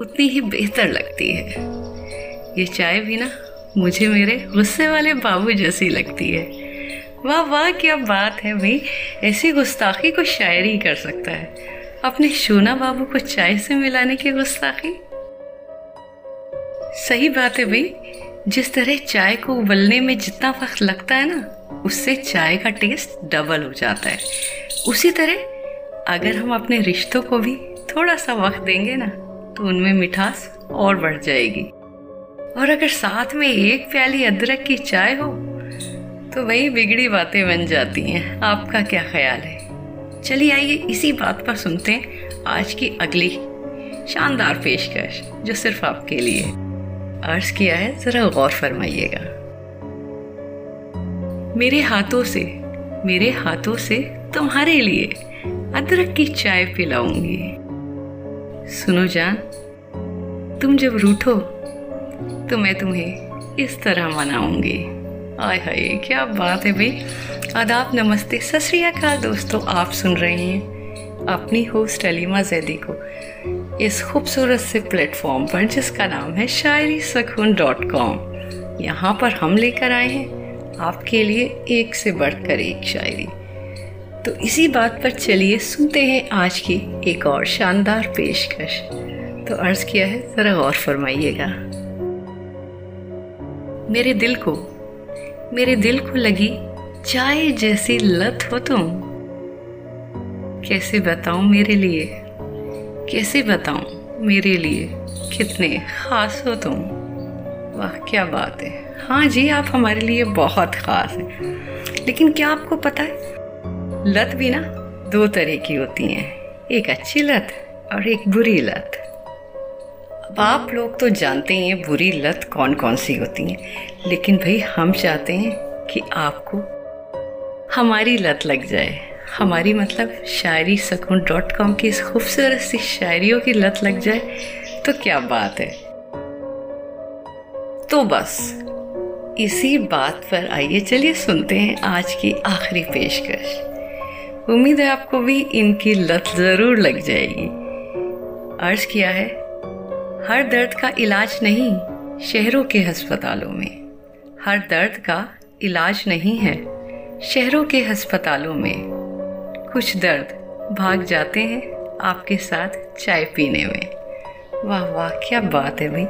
उतनी ही बेहतर लगती है। ये चाय भी ना मुझे मेरे गुस्से वाले बाबू जैसी लगती है। वाह वाह, क्या बात है भाई। ऐसी गुस्ताखी को शायरी कर सकता है। अपने शोना बाबू को चाय से मिलाने की गुस्ताखी? सही बात है भाई। जिस तरह चाय को उबलने में जितना वक्त लगता है ना, उससे चाय का टेस्ट डबल हो जाता है। उसी तरह अगर हम अपने रिश्तों को भी थोड़ा सा वक्त देंगे ना तो उनमें मिठास और बढ़ जाएगी। और अगर साथ में एक प्याली अदरक की चाय हो तो वही बिगड़ी बातें बन जाती हैं। आपका क्या ख्याल है? चलिए आइए, इसी बात पर सुनते हैं आज की अगली शानदार पेशकश, जो सिर्फ़ आपके लिए। अर्ज़ किया है, जरा गौर फरमाइएगा। मेरे हाथों से, मेरे हाथों से तुम्हारे लिए अदरक की चाय पिलाऊँगी। सुनो जान, तुम जब रूठो तो मैं तुम्हें इस तरह मनाऊँगी। आय हाय, क्या बात है भाई आदाब, नमस्ते। सत दोस्तों, आप सुन रहे हैं अपनी होस्ट अलीमा जैदी को। इस खूबसूरत से प्लेटफॉर्म पर, जिसका नाम है शायरी सकून डॉट कॉम यहाँ पर हम लेकर आए हैं आपके लिए एक से बढ़कर एक शायरी। तो इसी बात पर चलिए सुनते हैं आज की एक और शानदार पेशकश। तो अर्ज़ किया है, ज़रा गौर फरमाइएगा। मेरे दिल को, मेरे दिल को लगी चाय जैसी लत हो तुम। कैसे बताऊँ मेरे लिए? कैसे बताऊँ मेरे लिए कितने खास हो तुम? वाह, क्या बात है। हाँ जी, आप हमारे लिए बहुत ख़ास हैं। लेकिन क्या आपको पता है? लत भी ना दो तरह की होती हैं। एक अच्छी लत और एक बुरी लत। अब आप लोग तो जानते हैं बुरी लत कौन कौन सी होती हैं। लेकिन भाई हम चाहते हैं कि आपको हमारी लत लग जाए। हमारी मतलब शायरी सकून डॉट कॉम की इस खूबसूरत सी शायरियों की लत लग जाए तो क्या बात है। तो बस, इसी बात पर आइए, चलिए सुनते हैं आज की आखिरी पेशकश। उम्मीद है आपको भी इनकी लत ज़रूर लग जाएगी। अर्ज़ किया है, हर दर्द का इलाज नहीं, शहरों के अस्पतालों में। हर दर्द का इलाज नहीं है, शहरों के अस्पतालों में। कुछ दर्द भाग जाते हैं आपके साथ चाय पीने में। वाह वाह, क्या बात है भाई।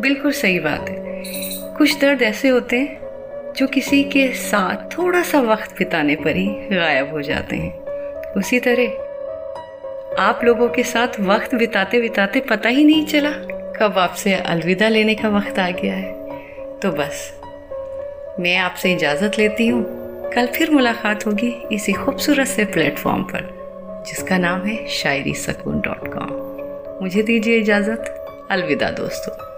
बिल्कुल सही बात है। कुछ दर्द ऐसे होते हैं जो किसी के साथ थोड़ा सा वक्त बिताने पर ही गायब हो जाते हैं। उसी तरह, आप लोगों के साथ वक्त बिताते बिताते पता ही नहीं चला कब आपसे अलविदा लेने का वक्त आ गया है। तो बस, मैं आपसे इजाज़त लेती हूँ। कल फिर मुलाकात होगी इसी खूबसूरत से प्लेटफॉर्म पर, जिसका नाम है शायरी सकून डॉट कॉम। मुझे दीजिए इजाज़त। अलविदा दोस्तों।